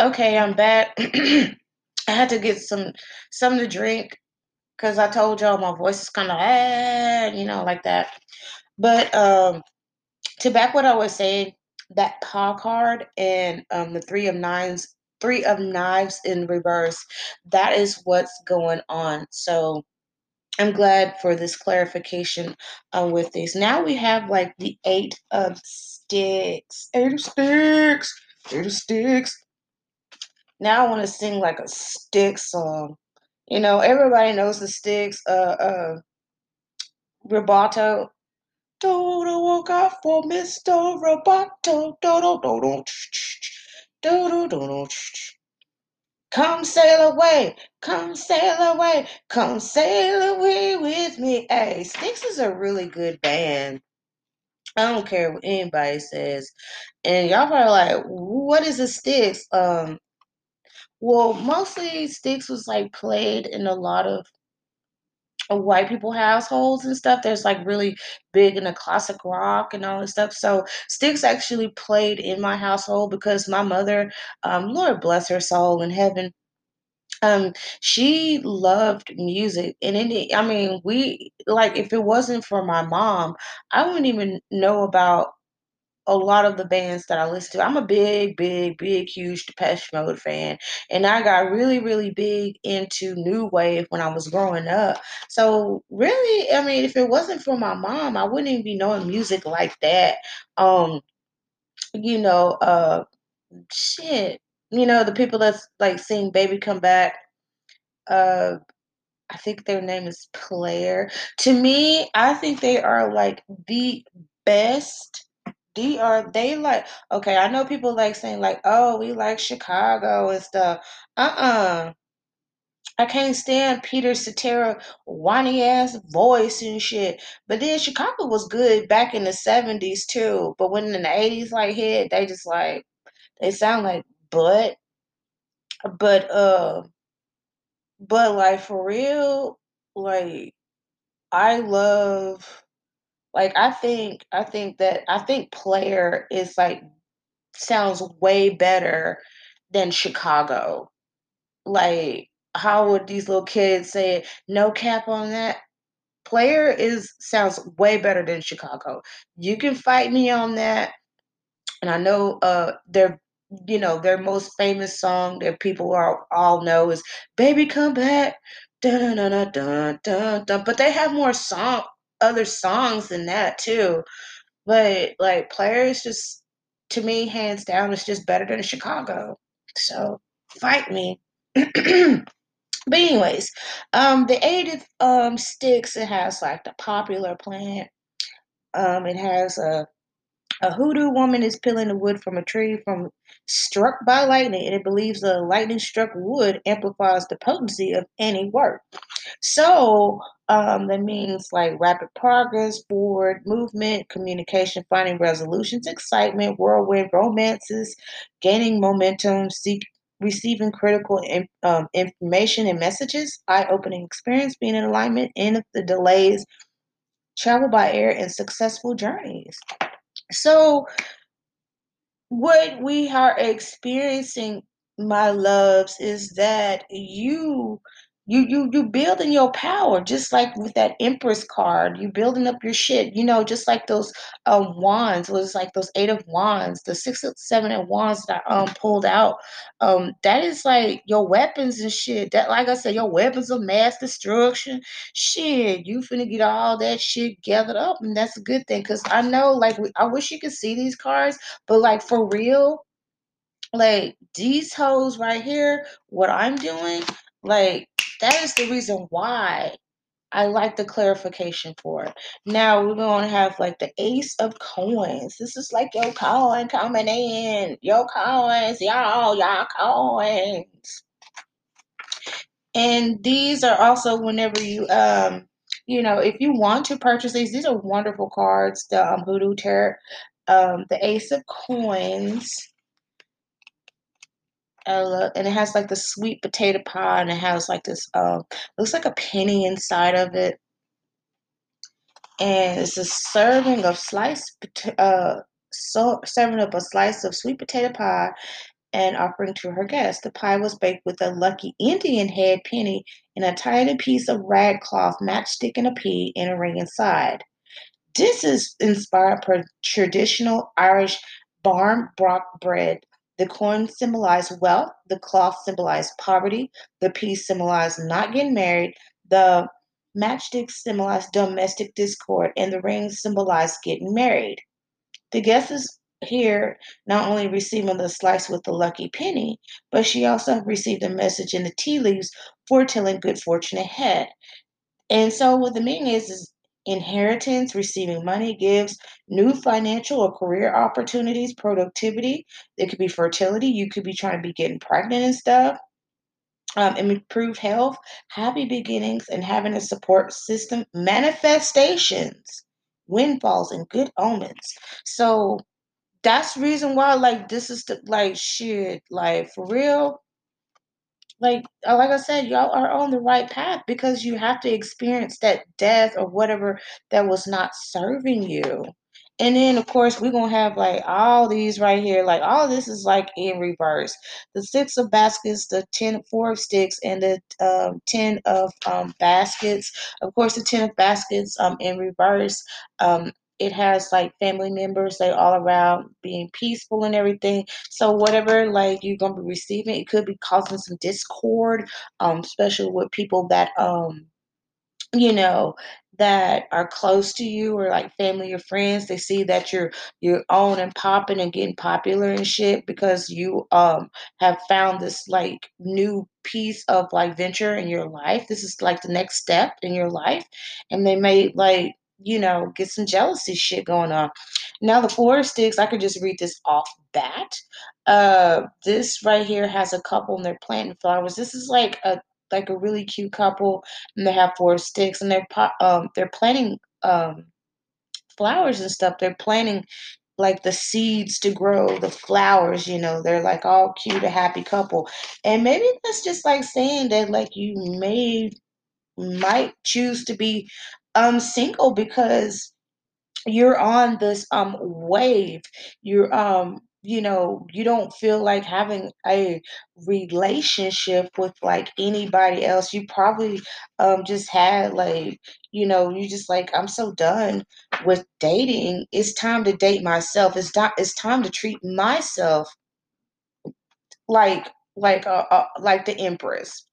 Okay, I'm back. I had to get some something to drink because I told y'all my voice is kind of ah, you know, like that. But um, to back what I was saying, that paw card and um, the three of nines, three of knives in reverse, that is what's going on. So I'm glad for this clarification uh, with this. Now we have like the eight of sticks, eight of sticks, eight of sticks. Now I want to sing like a stick song. You know, everybody knows the Styx. Uh, uh, Roboto. Don't walk out for Mr. Roboto. Do do do do do do do Come sail away, come sail away, come sail away with me. Hey, Styx is a really good band. I don't care what anybody says. And y'all probably like, what is a Styx? Um, well, mostly Styx was like played in a lot of white people households and stuff. There's like really big in the classic rock and all this stuff. So Styx actually played in my household because my mother, um, Lord bless her soul in heaven, um, she loved music, and it, I mean, we like if it wasn't for my mom, I wouldn't even know about a lot of the bands that I listen to. I'm a big, big, big, huge Depeche Mode fan, and I got really, really big into new wave when I was growing up. So really, I mean, if it wasn't for my mom, I wouldn't even be knowing music like that. Um, you know, uh, shit. You know, the people that's like sing "Baby Come Back." Uh, I think their name is Player. To me, I think they are like the best. They are they like okay, I know people like saying like, oh, we like Chicago and stuff. Uh-uh. I can't stand Peter Cetera whiny ass voice and shit. But then Chicago was good back in the seventies too. But when in the eighties like hit, they just like they sound like butt. But uh but like for real, like I love like I think I think that I think player is like sounds way better than Chicago. Like how would these little kids say? No cap on that. Player is sounds way better than Chicago. You can fight me on that. And I know uh their you know their most famous song that people are all know is "Baby Come Back." Dun dun dun dun dun dun. But they have more song other songs than that too. But like players just to me, hands down, it's just better than Chicago. So fight me. but anyways, um the eight um sticks it has like the popular plant. Um it has a a hoodoo woman is peeling the wood from a tree from struck by lightning, and it believes the lightning struck wood amplifies the potency of any work. So um, that means like rapid progress, forward movement, communication, finding resolutions, excitement, whirlwind, romances, gaining momentum, seek receiving critical in, um, information and messages, eye-opening experience, being in alignment, and the delays, travel by air, and successful journeys. So what we are experiencing, my loves, is that you you you you building your power just like with that empress card you building up your shit you know just like those um wands was like those eight of wands the six of seven of wands that I, um pulled out. Um that is like your weapons and shit that like i said your weapons of mass destruction. Shit you finna get all that shit gathered up and that's a good thing because i know like we, i wish you could see these cards but like for real like these hoes right here what i'm doing like that is the reason why I like the clarification for it. Now we're gonna have like the ace of coins. This is like your coin coming in. Your coins, y'all, y'all coins. And these are also whenever you um you know, if you want to purchase these, these are wonderful cards. The um, Hoodoo Tarot, um, the Ace of Coins, uh, and it has like the sweet potato pie, and it has like this um, looks like a penny inside of it, and it's a serving of sliced uh, so serving up a slice of sweet potato pie, and offering to her guests. The pie was baked with a lucky Indian head penny and a tiny piece of rag cloth, matchstick, and a pea in a ring inside. This is inspired per traditional Irish barmbrack bread. The corn symbolized wealth, the cloth symbolized poverty, the piece symbolized not getting married, the matchstick symbolized domestic discord, and the ring symbolized getting married. The guest is here not only receiving the slice with the lucky penny, but she also received a message in the tea leaves foretelling good fortune ahead. And so what the meaning is is inheritance, receiving money, gifts, new financial or career opportunities, productivity. It could be fertility. You could be trying to be getting pregnant and stuff. Um, improved health, happy beginnings, and having a support system, manifestations, windfalls, and good omens. So that's reason why, like, this is the like shit, like for real like uh, like I said, y'all are on the right path because you have to experience that death or whatever that was not serving you. And then of course we're gonna have like all these right here, like all this is like in reverse. The six of baskets, the ten four of sticks, and the um, ten of um, baskets. Of course, the ten of baskets um in reverse. Um, it has like family members they all around being peaceful and everything. So whatever like you're gonna be receiving it could be causing some discord um especially with people that um you know that are close to you or like family or friends. They see that you're you're on and popping and getting popular and shit because you um have found this like new piece of like venture in your life. This is like the next step in your life. And they may like you know get some jealousy shit going on now the four sticks i could just read this off bat uh this right here has a couple and they're planting flowers this is like a like a really cute couple and they have four sticks and they're um they're planting um flowers and stuff. They're planting like the seeds to grow the flowers, you know, they're like all cute, a happy couple. And maybe that's just like saying that like you may might choose to be um single because you're on this um wave. You're um you know you don't feel like having a relationship with like anybody else. You probably um just had like you know you just like i'm so done with dating. It's time to date myself. It's time it's time to treat myself like like uh, uh like the empress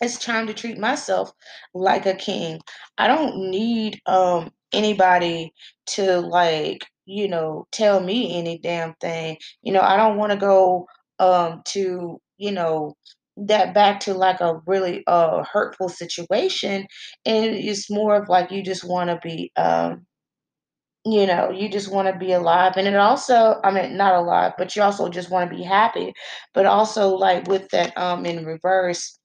it's time to treat myself like a king. I don't need um anybody to like, you know, tell me any damn thing. You know, I don't want to go um to, you know, that back to like a really uh hurtful situation and it's more of like you just want to be um you know, you just want to be alive and it also I mean not alive, but you also just want to be happy. But also like with that um in reverse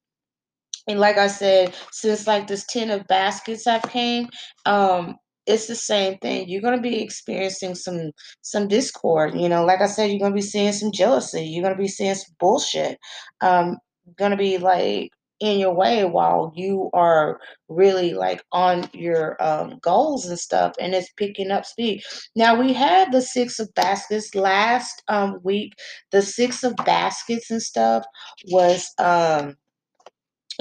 and like I said, since like this ten of baskets I've came, um, it's the same thing. You're gonna be experiencing some some discord. You know, like I said, you're gonna be seeing some jealousy. You're gonna be seeing some bullshit. Um, gonna be like in your way while you are really like on your um, goals and stuff, and it's picking up speed. Now we had the six of baskets last um week. The six of baskets and stuff was um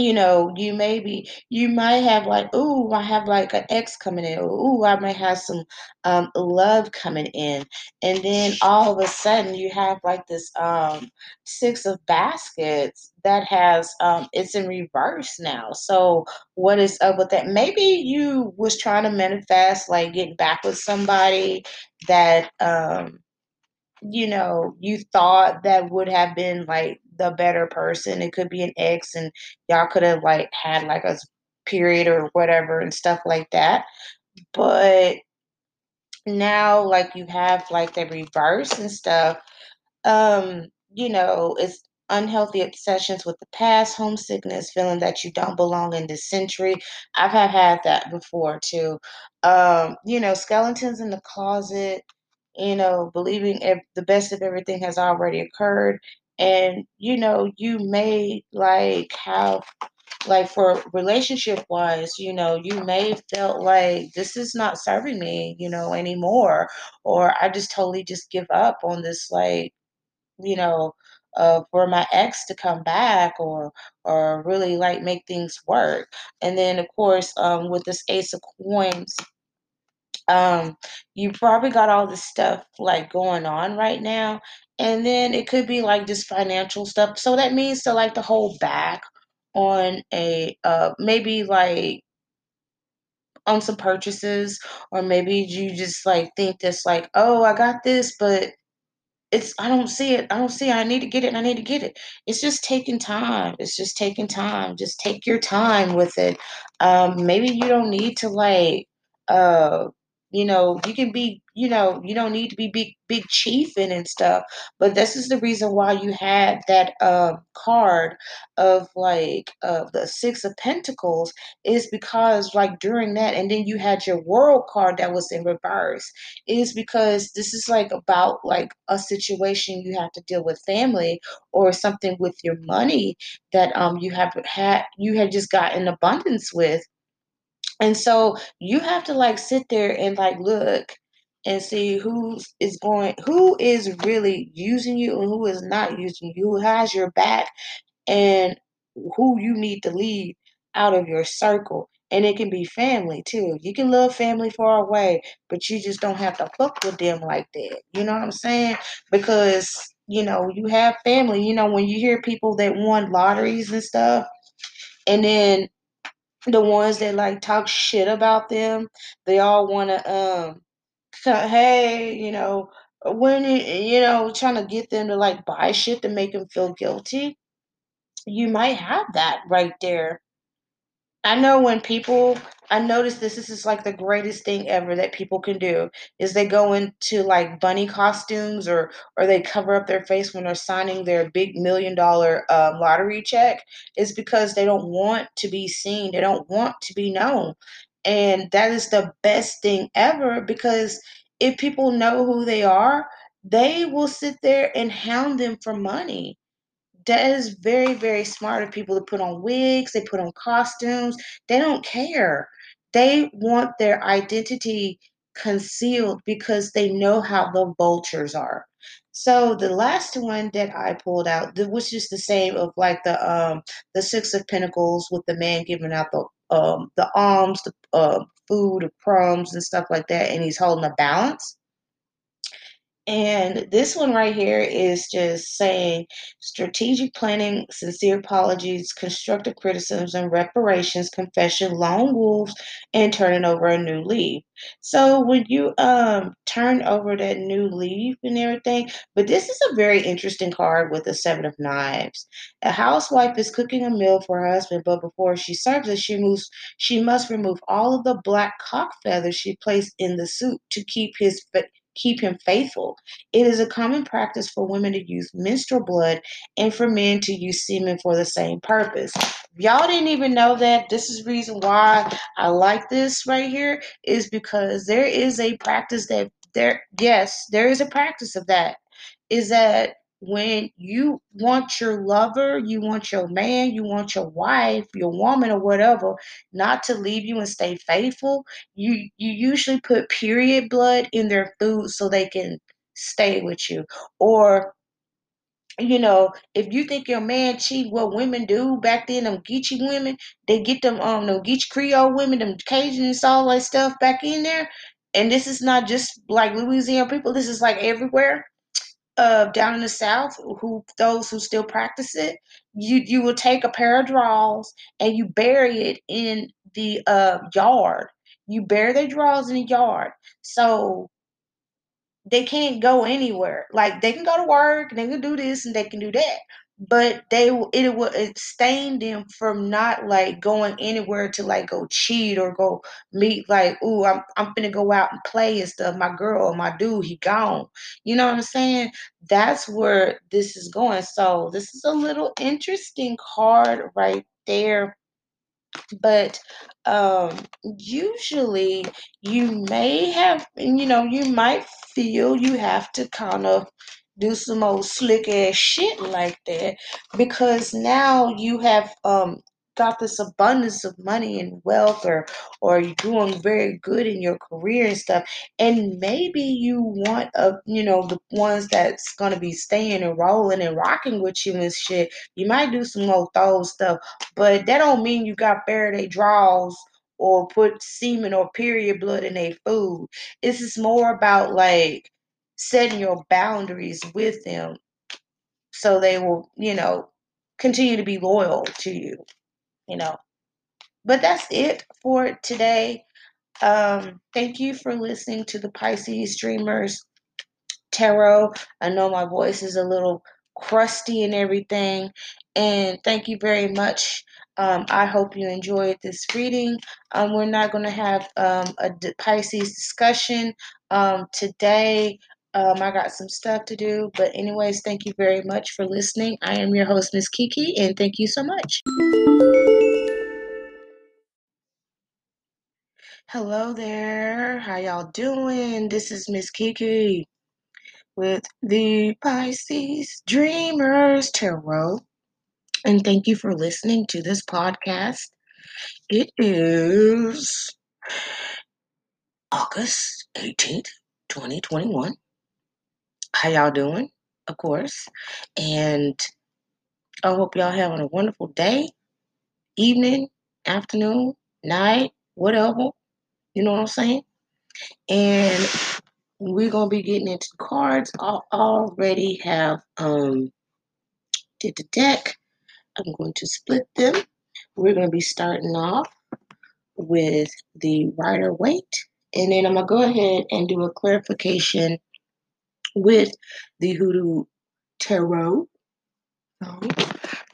you know, you maybe you might have like, ooh, I have like an ex coming in, or ooh, I might have some um love coming in. And then all of a sudden you have like this um six of baskets that has um it's in reverse now. So what is up with that? Maybe you was trying to manifest like getting back with somebody that um you know, you thought that would have been like the better person. It could be an ex and y'all could have like had like a period or whatever and stuff like that. But now like you have like the reverse and stuff um, you know, it's unhealthy obsessions with the past, homesickness, feeling that you don't belong in this century. I've had had that before too. Um, you know, skeletons in the closet, you know, believing if the best of everything has already occurred. And, you know, you may like have like for relationship wise, you know, you may felt like this is not serving me, you know, anymore, or I just totally just give up on this like you know, uh, for my ex to come back or or really like make things work. And then of course, um, with this Ace of Coins, um, you probably got all this stuff like going on right now, and then it could be like just financial stuff. So that means to like to hold back on a uh maybe like on some purchases or maybe you just like think this like oh i got this but it's I don't see it. I don't see it. I need to get it. I need to get it. It's just taking time. It's just taking time. Just take your time with it. Um, maybe you don't need to like uh you know, you can be, you know, you don't need to be big big chiefing and stuff. But this is the reason why you had that um card of like uh the six of pentacles is because like during that and then you had your world card that was in reverse is because this is like about like a situation you have to deal with family or something with your money that um you have had you had just got in abundance with and so you have to like sit there and like look and see who is going who is really using you and who is not using you who has your back and who you need to leave out of your circle. And it can be family too. You can love family far away, but you just don't have to fuck with them like that. You know what I'm saying? Because, you know, you have family. You know, when you hear people that won lotteries and stuff, and then the ones that like talk shit about them, they all want to, um, hey, you know, when, you know, trying to get them to like buy shit to make them feel guilty you might have that right there. I know when people I notice this this is like the greatest thing ever that people can do is they go into like bunny costumes or or they cover up their face when they're signing their big million dollar um, lottery check. Is because they don't want to be seen they don't want to be known. And that is the best thing ever because if people know who they are they will sit there and hound them for money that is very, very smart of people to put on wigs, they put on costumes. They don't care. They want their identity concealed because they know how the vultures are. So the last one that I pulled out, was just the same of like the um the six of pentacles with the man giving out the um the alms, the uh, food, the crumbs and stuff like that, and he's holding a balance. And this one right here is just saying strategic planning, sincere apologies, constructive criticism, and reparations, confession, lone wolves, and turning over a new leaf. So when you um turn over that new leaf and everything, but this is a very interesting card with the seven of knives. A housewife is cooking a meal for her husband, but before she serves it, she moves she must remove all of the black cock feathers she placed in the soup to keep his keep him faithful. It is a common practice for women to use menstrual blood and for men to use semen for the same purpose. Y'all didn't even know that. This is reason why I like this right here is because there is a practice that there yes, there is a practice of that. Is that when you want your lover, you want your man, you want your wife, your woman, or whatever, not to leave you and stay faithful, you you usually put period blood in their food so they can stay with you. Or you know, if you think your man cheat, what women do back then, them Geechee women, they get them um them Geechee Creole women, them Cajuns, all that stuff back in there. And this is not just like Louisiana people. This is like everywhere uh, down in the South, who those who still practice it, you you will take a pair of drawers and you bury it in the uh, yard. You bury their drawers in the yard, so they can't go anywhere. Like they can go to work, they can do this and they can do that, but they it will it stain them from not like going anywhere to like go cheat or go meet like ooh I'm I'm gonna go out and play and stuff. My girl or my dude he gone. You know what I'm saying? That's where this is going. So this is a little interesting card right there but um usually you may have you know you might feel you have to kind of do some old slick ass shit like that because now you have um got this abundance of money and wealth or or you're doing very good in your career and stuff and maybe you want a you know the ones that's going to be staying and rolling and rocking with you and shit. You might do some old throw stuff but that don't mean you got Faraday draws or put semen or period blood in a food. This is more about like setting your boundaries with them so they will you know continue to be loyal to you you know. But that's it for today. Um, thank you for listening to the Pisces Dreamers Tarot. I know my voice is a little crusty and everything. And thank you very much. Um, I hope you enjoyed this reading. Um, we're not going to have um, a Pisces discussion um, today. Um, I got some stuff to do. But, anyways, thank you very much for listening. I am your host, Miss Kiki, and thank you so much. Hello there. How y'all doing? This is Miss Kiki with the Pisces Dreamers Tarot. And thank you for listening to this podcast. It is August 18th, 2021. How y'all doing? Of course. And I hope y'all having a wonderful day, evening, afternoon, night, whatever. You know what I'm saying? And we're gonna be getting into cards. I already have um did the deck. I'm going to split them. We're gonna be starting off with the Rider-Waite, and then I'm gonna go ahead and do a clarification with the Hoodoo Tarot. So,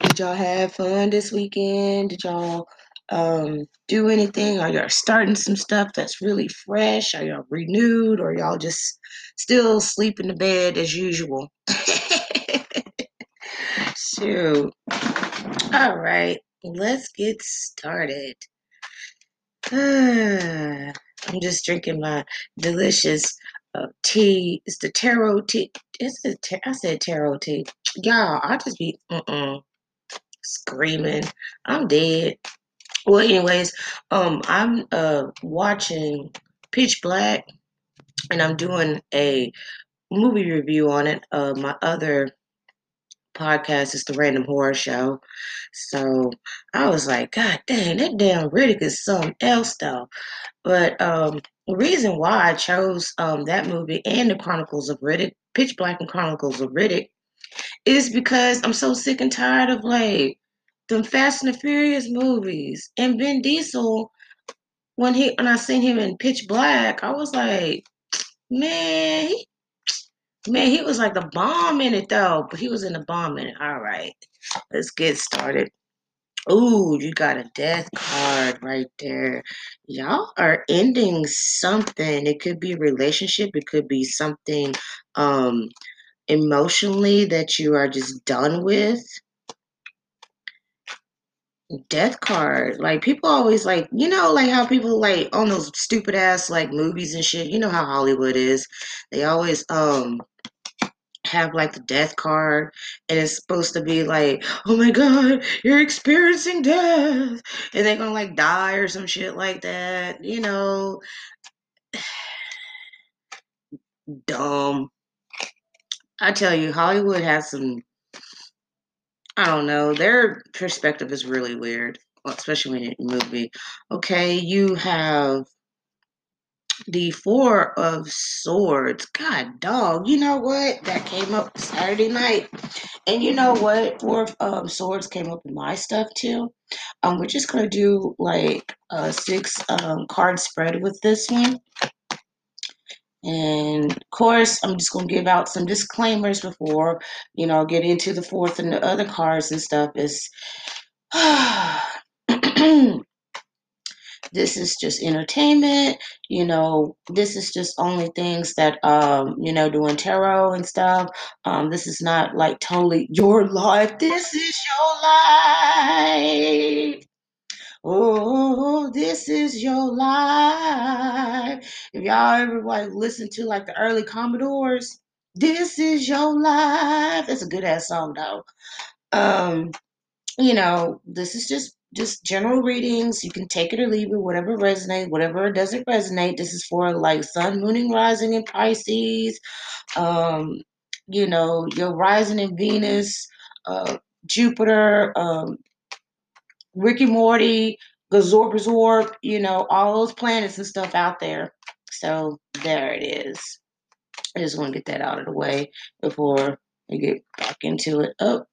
did y'all have fun this weekend? Did y'all um, do anything? Are y'all starting some stuff that's really fresh? Are y'all renewed? Or y'all just still sleep in the bed as usual? Shoot. All right, let's get started. I'm just drinking my delicious uh, tea. It's the tarot tea. It's ta- I said taro tea. Y'all, I just be uh-uh, screaming. I'm dead. Well, anyways, um, I'm uh watching Pitch Black, and I'm doing a movie review on it. Uh, my other podcast is the Random Horror Show, so I was like, God dang, that damn Riddick is something else though. But um, the reason why I chose um that movie and the Chronicles of Riddick, Pitch Black and Chronicles of Riddick, is because I'm so sick and tired of like them Fast and the Furious movies. And Vin Diesel, when he when I seen him in Pitch Black, I was like, man, he, man, he was like the bomb in it though. But he was in the bomb in it. All right, let's get started. Ooh, you got a death card right there. Y'all are ending something. It could be a relationship. It could be something um emotionally that you are just done with death card. Like people always like, you know, like how people like on those stupid ass like movies and shit. You know how Hollywood is. They always um have like the death card and it's supposed to be like, oh my god, you're experiencing death and they're gonna like die or some shit like that, you know. Dumb. I tell you, Hollywood has some I don't know. Their perspective is really weird, especially in a movie. Okay, you have the Four of Swords. God, dog. You know what? That came up Saturday night, and you know what? Four of um, Swords came up in my stuff too. Um, we're just gonna do like a six um card spread with this one. And of course, I'm just going to give out some disclaimers before, you know, get into the fourth and the other cards and stuff. Is this is just entertainment, you know. This is just only things that, um, you know, doing tarot and stuff. Um, this is not like totally your life. This is your life. Oh, this is your life. If y'all ever like listen to like the early Commodores, this is your life. That's a good ass song though. Um, you know, this is just just general readings. You can take it or leave it, whatever resonates, whatever doesn't resonate. This is for like sun, mooning, rising in Pisces. Um, you know, your rising in Venus, uh, Jupiter, um, Ricky Morty, Gazorb Absorb, you know, all those planets and stuff out there. So there it is. I just want to get that out of the way before we get back into it. Oh,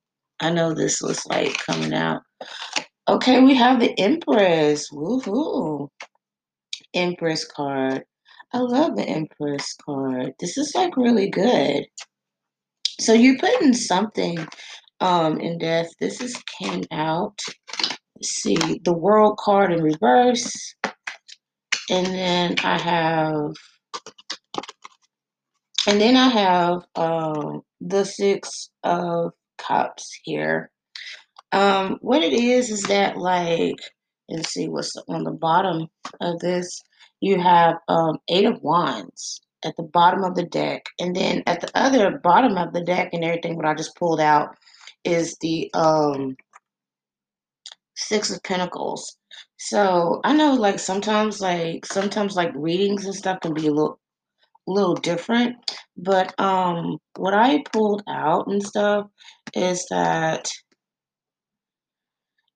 I know this was like coming out. Okay, we have the Empress. Woohoo. Empress card. I love the Empress card. This is like really good. So you're putting something um in death. This is came out. Let's see, the world card in reverse. And then I have and then I have um the six of cups here. Um, what it is is that like, let's see what's on the bottom of this. You have um, eight of wands at the bottom of the deck, and then at the other bottom of the deck and everything. What I just pulled out is the um, six of pentacles. So I know like sometimes like sometimes like readings and stuff can be a little little different, but um, what I pulled out and stuff is that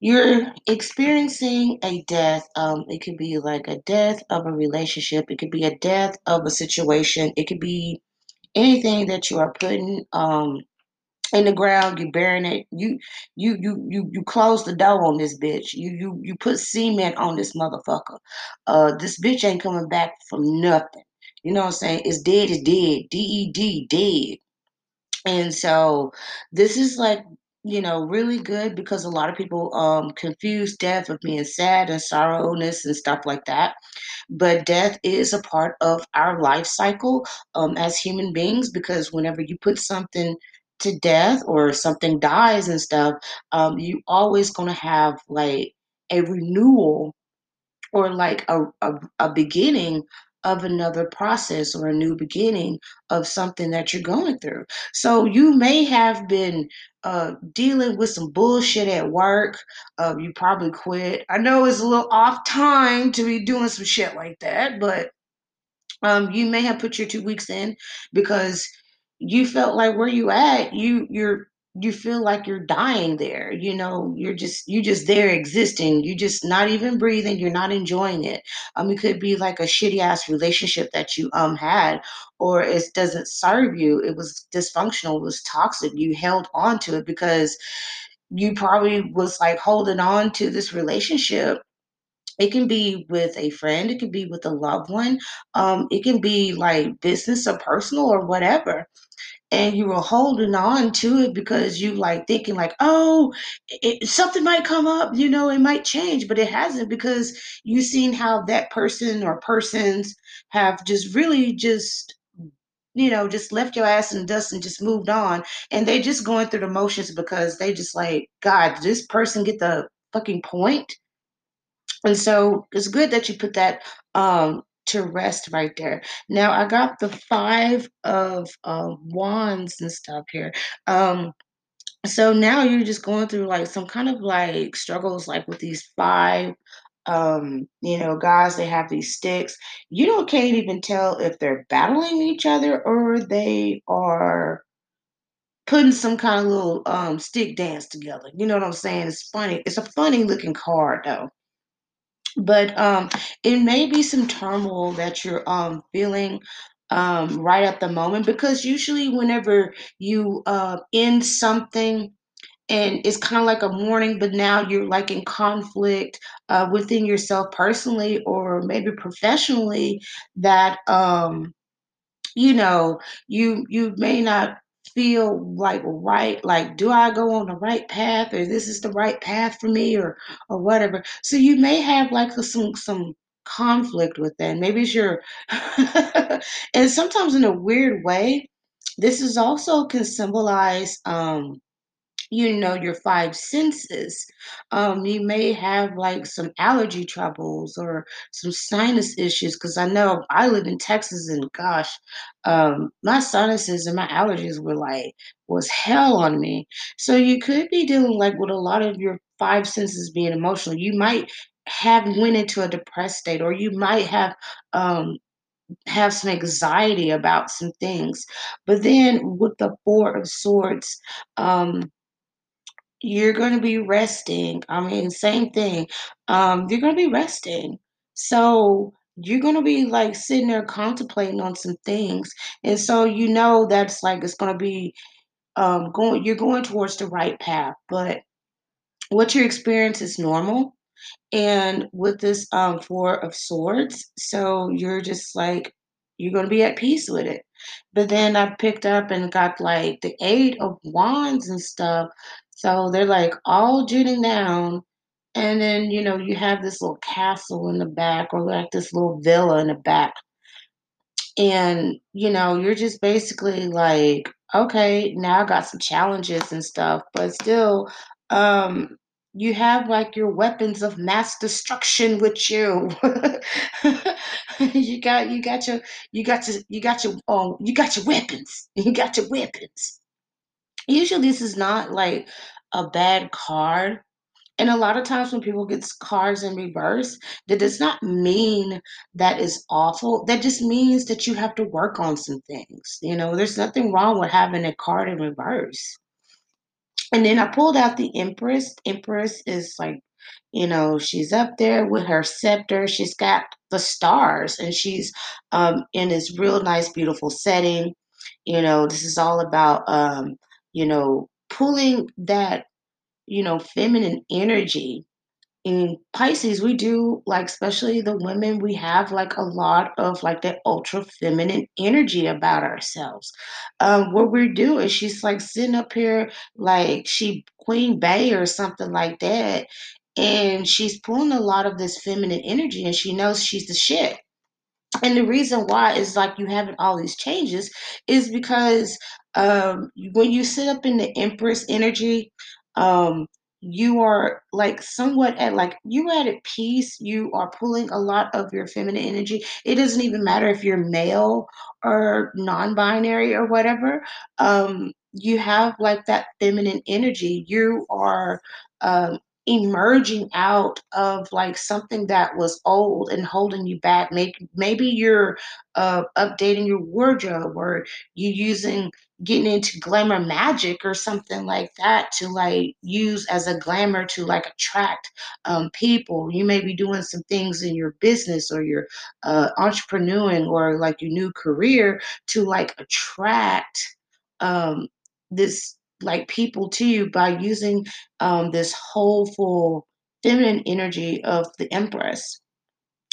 you're experiencing a death. Um, it could be like a death of a relationship. It could be a death of a situation. It could be anything that you are putting um in the ground. You burying it. You you you you you close the door on this bitch. You you you put cement on this motherfucker. Uh, this bitch ain't coming back from nothing. You know what I'm saying? It's dead. It's dead. D E D dead. And so this is like, you know, really good because a lot of people um confuse death with being sad and sorrowness and stuff like that. But death is a part of our life cycle um as human beings because whenever you put something to death or something dies and stuff, um you always gonna have like a renewal or like a, a, a beginning of another process or a new beginning of something that you're going through. So you may have been uh, dealing with some bullshit at work. Uh, you probably quit. I know it's a little off time to be doing some shit like that, but um, you may have put your two weeks in because you felt like where you at, you you're you feel like you're dying there. You know, you're just you just there existing. you're just not even breathing. You're not enjoying it. Um, it could be like a shitty ass relationship that you um had, or it doesn't serve you. It was dysfunctional. It was toxic. You held on to it because you probably was like holding on to this relationship it can be with a friend, it can be with a loved one, um, it can be like business or personal or whatever. And you were holding on to it because you like thinking like, oh, it, something might come up, you know, it might change, but it hasn't because you've seen how that person or persons have just really just you know, just left your ass in the dust and just moved on. And they just going through the motions because they just like, God, did this person get the fucking? And so it's good that you put that um, to rest right there. Now I got the five of uh, wands and stuff here. Um, so now you're just going through like some kind of like struggles, like with these five um you know guys they have these sticks you don't can't even tell if they're battling each other or they are putting some kind of little um stick dance together you know what i'm saying it's funny it's a funny looking card though but um it may be some turmoil that you're um feeling um right at the moment because usually whenever you uh end something and it's kind of like a mourning but now you're like in conflict uh within yourself personally or maybe professionally that um you know you you may not feel like right like do i go on the right path or this is the right path for me or or whatever? So you may have like a, some some conflict with that. Maybe it's your and sometimes in a weird way this is also can symbolize um you know your five senses um you may have like some allergy troubles or some sinus issues because i know i live in texas and gosh um my sinuses and my allergies were like was hell on me. So you could be dealing like with a lot of your five senses being emotional. You might have went into a depressed state or you might have um have some anxiety about some things. But then with the four of swords um you're gonna be resting. I mean, same thing. Um, you're gonna be resting. So you're gonna be like sitting there contemplating on some things. And so you know that's like it's gonna be um going you're going towards the right path. But what you experience is normal and with this um four of swords so you're just like you're going to be at peace with it but then i picked up and got like the eight of wands and stuff so they're like all jutting down. And then you know you have this little castle in the back or like this little villa in the back. And you know you're just basically like okay now i got some challenges and stuff. But still um you have like your weapons of mass destruction with you. You got you got your you got your you got your um you got your weapons. You got your weapons usually this is not like a bad card and a lot of times when people get cards in reverse, that does not mean that is awful. That just means that you have to work on some things. You know, there's nothing wrong with having a card in reverse. And then I pulled out the Empress. Empress is like, you know, she's up there with her scepter. She's got the stars and she's um, in this real nice, beautiful setting. You know, this is all about, um, you know, pulling that, you know, feminine energy in Pisces, we do like, especially the women, we have like a lot of like that ultra feminine energy about ourselves. Um, what we're doing, she's like sitting up here like she Queen Bey or something like that, and she's pulling a lot of this feminine energy, and she knows she's the shit and the reason why is like you having all these changes is because um when you sit up in the empress energy um you are like somewhat at like you're at peace you are pulling a lot of your feminine energy it doesn't even matter if you're male or non-binary or whatever um you have like that feminine energy you are um emerging out of like something that was old and holding you back. Maybe maybe you're uh, updating your wardrobe or you using getting into glamour magic or something like that to like use as a glamour to like attract um, people. You may be doing some things in your business or your uh, entrepreneuring or like your new career to like attract um, this like people to you by using um, this wholeful feminine energy of the Empress.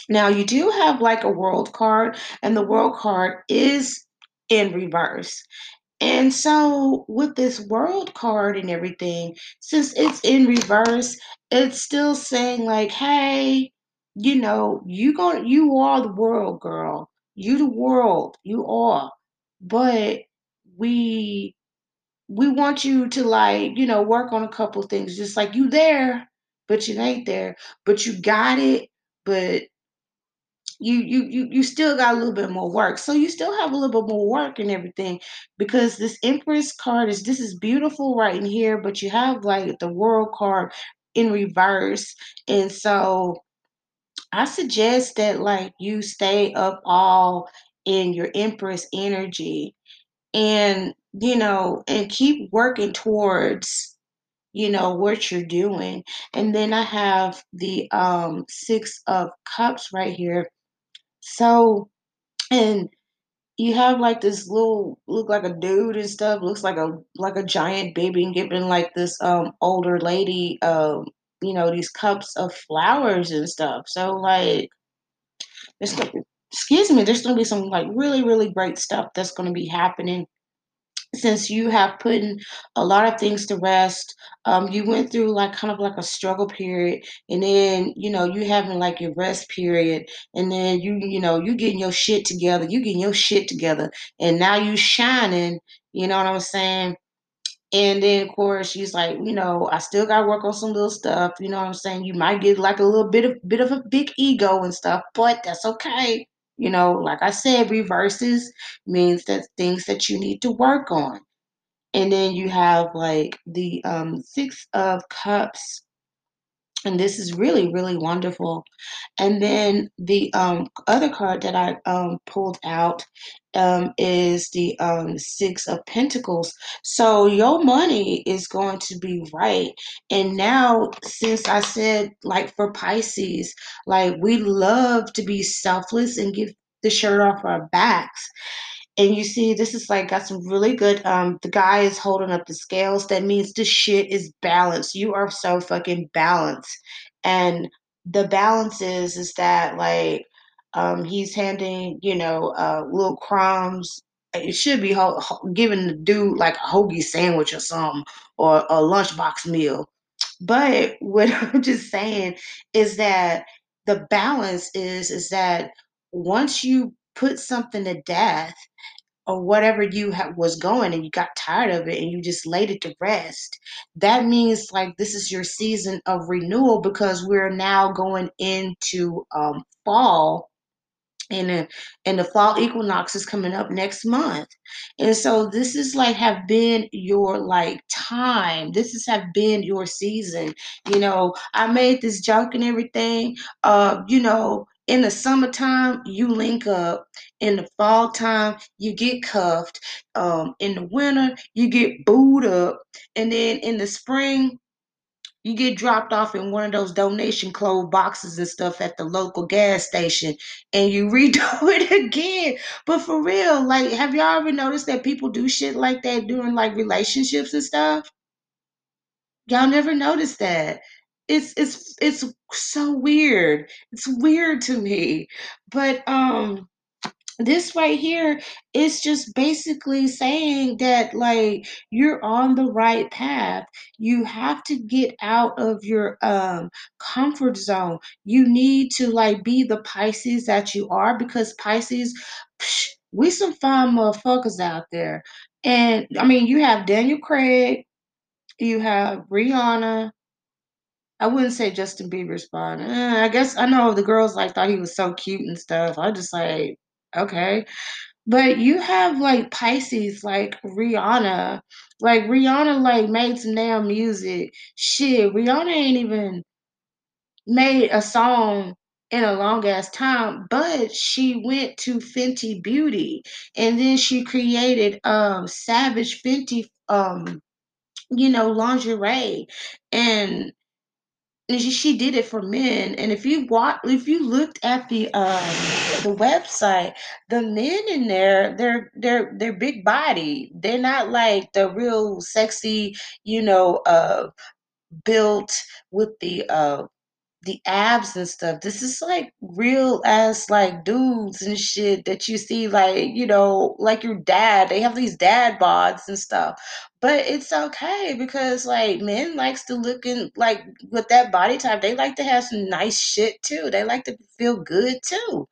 Now, you do have like a world card, and the world card is in reverse. And so, with this world card and everything, since it's in reverse, it's still saying, like, hey, you know, you going you are the world, girl. You the world. You are. But we we want you to like, you know, work on a couple things. Just like you there, but you ain't there. But you got it, but you you you you still got a little bit more work. So you still have a little bit more work and everything because this Empress card is this is beautiful right in here, but you have like the World card in reverse. And so I suggest that like you stay up all in your Empress energy and you know and keep working towards you know what you're doing and then i have the um six of cups right here so and you have like this little look like a dude and stuff looks like a like a giant baby and giving like this um older lady um you know these cups of flowers and stuff. So like there's excuse me there's gonna be some like really really great stuff that's gonna be happening since you have put in a lot of things to rest um you went through like kind of like a struggle period and then you know you having like your rest period and then you you know you getting your shit together you getting your shit together and now you shining you know what i'm saying And then, of course, she's like, you know, I still got to work on some little stuff. You know what I'm saying? You might get like a little bit of bit of a big ego and stuff, but that's okay. You know, like I said, reverses means that things that you need to work on. And then you have like the um, Six of Cups and this is really really wonderful. And then the um, other card that i um, pulled out um, is the um, six of pentacles. So your money is going to be right. And now since i said like for pisces like we love to be selfless and give the shirt off our backs and you see this is like got some really good um the guy is holding up the scales. That means the shit is balanced. You are so fucking balanced. And the balance is is that like um he's handing you know uh little crumbs. It should be ho- ho- giving the dude like a hoagie sandwich or something or a lunchbox meal. But what i'm just saying is that the balance is is that once you put something to death or whatever you ha- was going and you got tired of it and you just laid it to rest. That means like this is your season of renewal because we're now going into um, fall and the, and the fall equinox is coming up next month. And so this is like have been your like time. This is have been your season. You know i made this joke and everything uh you know in the summertime you link up in the fall time you get cuffed um in the winter you get booed up and then in the spring you get dropped off in one of those donation clothes boxes and stuff at the local gas station and you redo it again. But for real, like, have y'all ever noticed that people do shit like that during like relationships and stuff? Y'all never noticed that. It's it's it's so weird. It's weird to me. But um this right here is just basically saying that like you're on the right path you have to get out of your um comfort zone you need to like be the pisces that you are because pisces psh, we some fine motherfuckers out there and i mean you have daniel craig you have rihanna I wouldn't say Justin Bieber's fine. Eh, I guess I know the girls like thought he was so cute and stuff. I just like, okay. But you have like Pisces, like Rihanna. Like Rihanna like made some damn music. Shit, Rihanna ain't even made a song in a long ass time, but she went to Fenty Beauty and then she created um Savage Fenty um you know lingerie and and she, she did it for men. And if you watch if you looked at the um the website the men in there they're they're they're big body. They're not like the real sexy you know uh built with the uh the abs and stuff. This is like real ass like dudes and shit that you see like, you know, like your dad. They have these dad bods and stuff. But it's okay because like men likes to look in like with that body type, they like to have some nice shit too. They like to feel good too.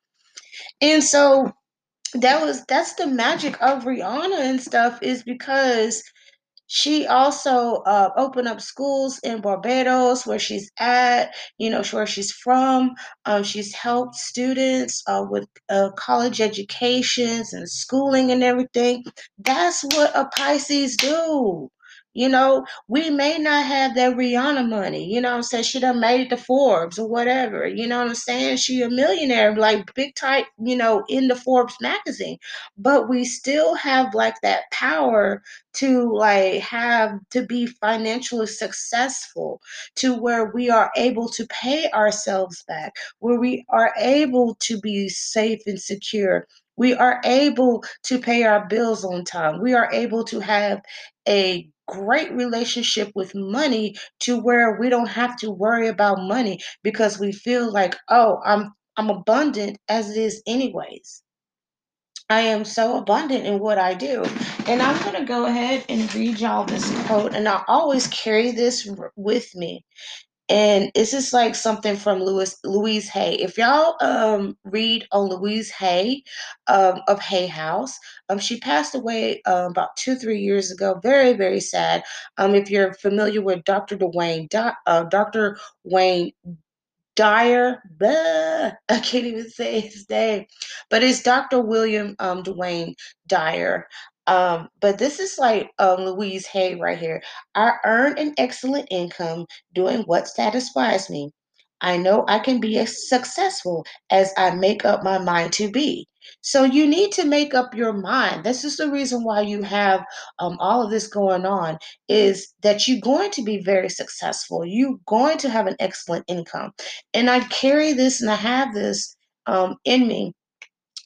And so that was that's the magic of Rihanna and stuff is because she also uh, opened up schools in Barbados, where she's at, you know, where she's from. Um, she's helped students uh, with uh, college educations and schooling and everything. That's what a Pisces do. You know, we may not have that Rihanna money. You know what I'm saying? She done made it to Forbes or whatever. You know what I'm saying? She a millionaire, like big type, you know, in the Forbes magazine. But we still have like that power to like have to be financially successful to where we are able to pay ourselves back where we are able to be safe and secure we are able to pay our bills on time we are able to have a great relationship with money to where we don't have to worry about money because we feel like oh i'm i'm abundant as it is anyways I am so abundant in what I do. And I'm going to go ahead and read y'all this quote. And I always carry this with me. And it's just like something from Louis Louise Hay. If y'all um read on Louise Hay um, of Hay House, um she passed away um, about two three years ago. Very very sad. Um if you're familiar with Dr. Dwayne, uh, Dr. Wayne Dyer, blah, I can't even say his name, but it's Dr. William um, Dwayne Dyer. Um, but this is like um, Louise Hay right here. I earn an excellent income doing what satisfies me. I know I can be as successful as I make up my mind to be. So you need to make up your mind. This is the reason why you have um, all of this going on is that you're going to be very successful. You're going to have an excellent income and I carry this and I have this um, in me.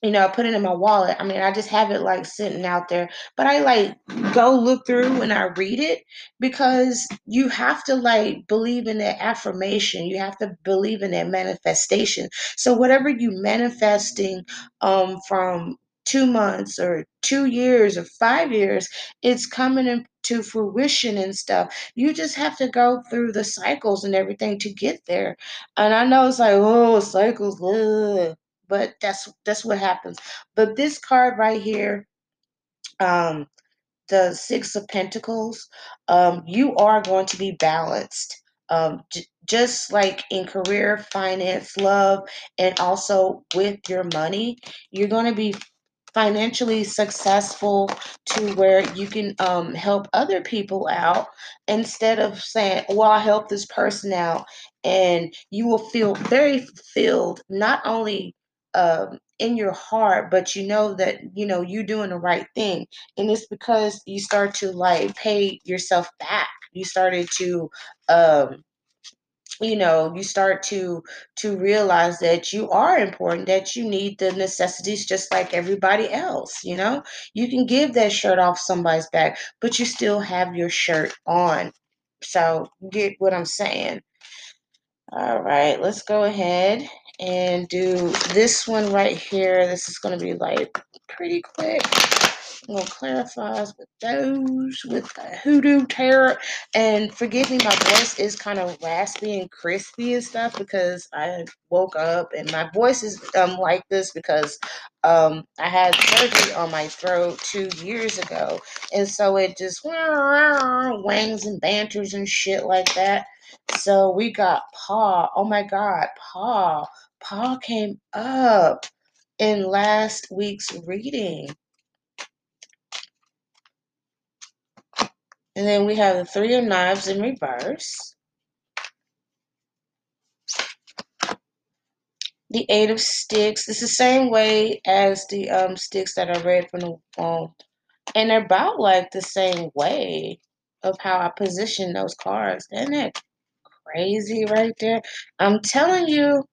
You know, I put it in my wallet. I mean, I just have it like sitting out there, but I like go look through and I read it because you have to like believe in that affirmation. You have to believe in that manifestation. So whatever you manifesting um from two months or two years or five years, it's coming into fruition and stuff. You just have to go through the cycles and everything to get there. And I know it's like, oh, cycles, ugh but that's that's what happens. But this card right here, um, the Six of Pentacles, um, you are going to be balanced. Um, j- just like in career, finance, love, and also with your money, you're going to be financially successful to where you can um, help other people out instead of saying, Well, I'll help this person out. And you will feel very fulfilled, not only um, in your heart, but you know that you know you're doing the right thing, and it's because you start to like pay yourself back. You started to um, you know you start to to realize that you are important that you need the necessities just like everybody else you know? You can give that shirt off somebody's back but you still have your shirt on. So get what i'm saying all right let's go ahead and do this one right here this is going to be like pretty quick We'll clarify with those with the hoodoo tarot. And forgive me, my voice is kind of raspy and crispy and stuff because I woke up and my voice is um like this because um I had surgery on my throat two years ago, and so it just wangs and banters and shit like that. So we got Paul. Oh my God, Paul. Paul came up in last week's reading. And then we have the Three of Knives in reverse. The Eight of Sticks. It's the same way as the um, sticks that I read from the um, and they're about like the same way of how I position those cards. Isn't that crazy right there? I'm telling you,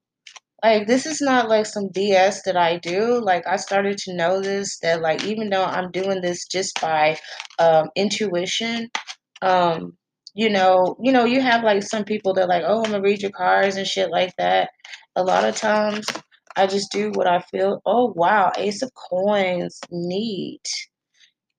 like this is not like some BS that I do. Like I started to know this that like even though I'm doing this just by um, intuition, um, you know, you know, you have like some people that like, oh, I'm gonna read your cards and shit like that. A lot of times, I just do what I feel. Oh wow, Ace of Coins, neat.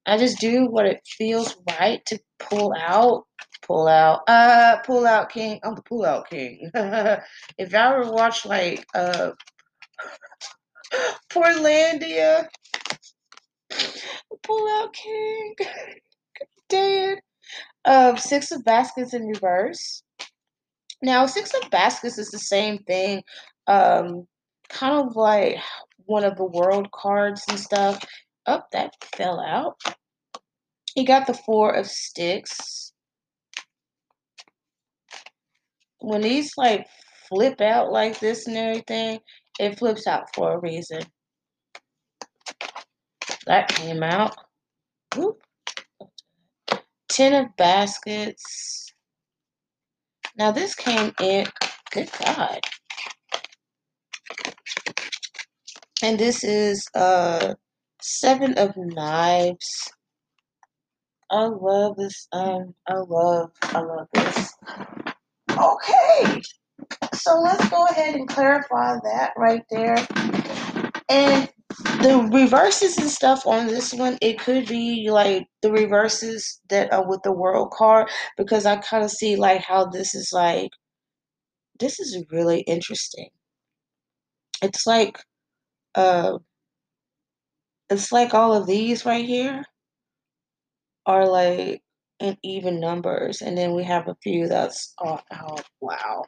I just do what it feels right to pull out. Pull out. Uh pull out king. I'm the pull out king. if y'all ever watch like uh Portlandia, pull out king. Dead. Um, six of baskets in reverse. Now, six of baskets is the same thing. Um, kind of like one of the world cards and stuff. Oh, that fell out. He got the four of sticks. When these like flip out like this and everything, it flips out for a reason. That came out. Ten of baskets. Now this came in. Good God. And this is uh seven of knives. I love this. Um, I love, I love this. Okay, so let's go ahead and clarify that right there. And the reverses and stuff on this one, it could be like the reverses that are with the world card because I kind of see like how this is like this is really interesting. It's like uh it's like all of these right here are like in even numbers, and then we have a few that's oh, oh wow.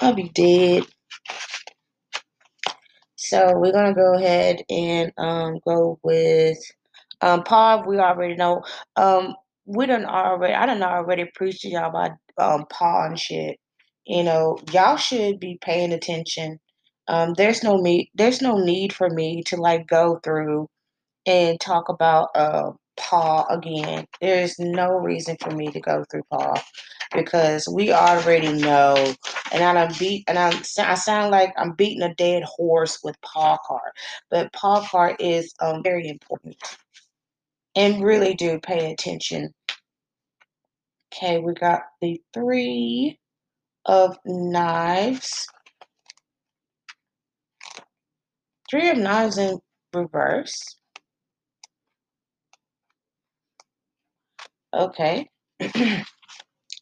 I'll be dead. So we're gonna go ahead and um, go with um, Paul. We already know. Um, we done already. I done already preached to y'all about um, Paul and shit. You know, y'all should be paying attention. Um, there's no me. There's no need for me to like go through and talk about uh, Paul again. There is no reason for me to go through Paul because we already know. And I done beat, and I'm I sound like I'm beating a dead horse with Paul Cart, but Paul Cart is um, very important. And really do pay attention. Okay, we got the three of knives. Three of knives in reverse. Okay.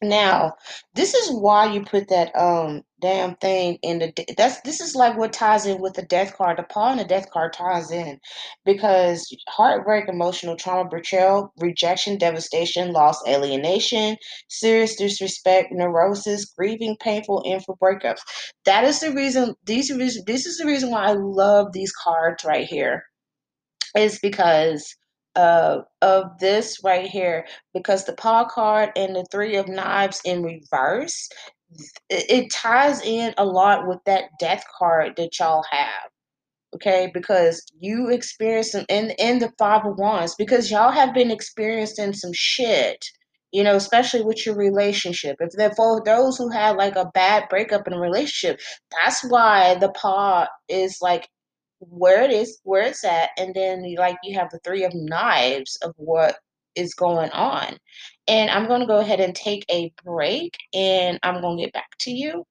Now, this is why you put that um damn thing in the that's this is like what ties in with the death card. The pawn and the death card ties in because heartbreak, emotional trauma, betrayal, rejection, devastation, loss, alienation, serious disrespect, neurosis, grieving, painful, and for breakups. That is the reason these this is the reason why I love these cards right here. Is because uh, of this right here because the paw card and the three of knives in reverse it, ties in a lot with that death card that y'all have okay? Because you experienced some in in the five of wands because y'all have been experiencing some shit you know especially with your relationship. If they're for those who had like a bad breakup in a relationship that's why the paw is like where it is, where it's at, and then like you have the three of knives of what is going on. And I'm going to go ahead and take a break and I'm going to get back to you.